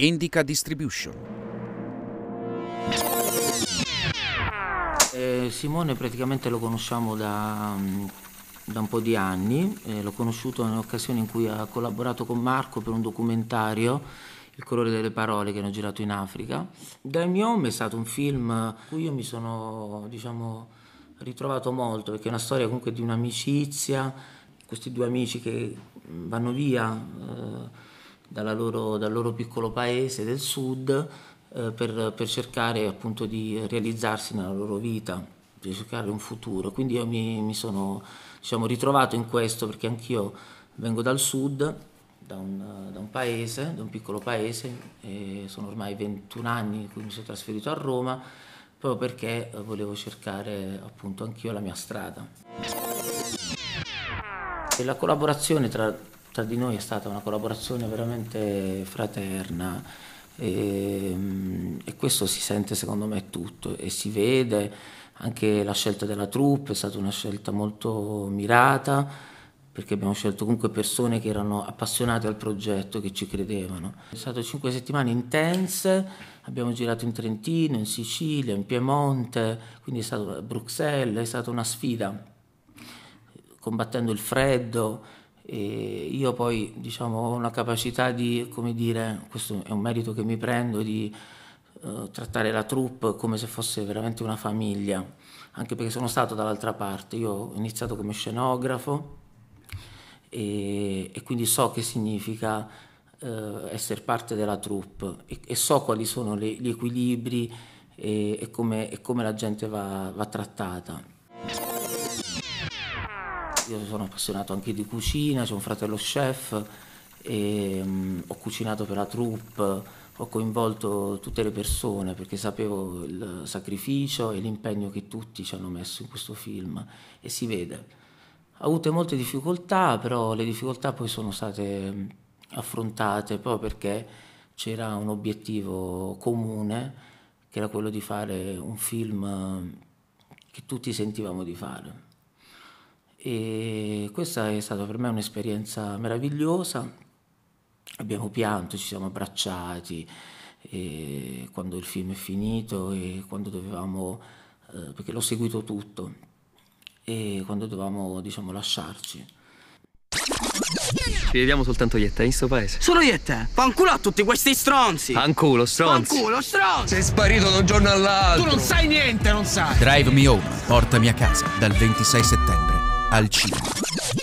Indica Distribution. Eh, Simone praticamente lo conosciamo da, mm, da un po' di anni, eh, l'ho conosciuto in occasione in cui ha collaborato con Marco per un documentario, Il colore delle parole, che hanno girato in Africa. Dai mio Home è stato un film cui io mi sono, diciamo, ritrovato molto, perché è una storia comunque di un'amicizia, questi due amici che vanno via loro- dal loro piccolo paese del sud eh, per, per cercare appunto di realizzarsi nella loro vita, di cercare un futuro. Quindi io mi, mi sono diciamo, ritrovato in questo perché anch'io vengo dal sud, da un, da un paese, da un piccolo paese, sono ormai 21 anni in cui mi sono trasferito a Roma, proprio perché volevo cercare appunto anch'io la mia strada. E la collaborazione tra, tra di noi è stata una collaborazione veramente fraterna e, mm, e questo si sente secondo me tutto e si vede anche la scelta della troupe è stata una scelta molto mirata perché abbiamo scelto comunque persone che erano appassionate al progetto, che ci credevano. È stato cinque settimane intense, abbiamo girato in Trentino, in Sicilia, in Piemonte, quindi è stato a Bruxelles, è stata una sfida combattendo il freddo e io poi diciamo ho una capacità di, come dire, questo è un merito che mi prendo, di eh, trattare la troupe come se fosse veramente una famiglia, anche perché sono stato dall'altra parte, io ho iniziato come scenografo e, e quindi so che significa eh, essere parte della troupe e, e so quali sono le- gli equilibri e, e come, e come la gente va, va trattata. Io sono appassionato anche di cucina, c'è un fratello chef e mm, ho cucinato per la troupe, ho coinvolto tutte le persone perché sapevo il sacrificio e l'impegno che tutti ci hanno messo in questo film e si vede. Ha avuto molte difficoltà, però le difficoltà poi sono state mm, affrontate proprio perché c'era un obiettivo comune che era quello di fare un film che tutti sentivamo di fare. E questa è stata per me un'esperienza meravigliosa. Abbiamo pianto, ci siamo abbracciati e quando il film è finito e quando dovevamo, eh, perché l'ho seguito tutto, e quando dovevamo diciamo lasciarci. Ci vediamo soltanto io e te in sto paese. Solo io e te. Fanculo a tutti questi stronzi. Anculo, stronzi. Fanculo, stronzi. Sei sparito da un giorno all'altro. Tu non sai niente, non sai. Drive Me Home, portami a casa, dal 26 settembre al cinema.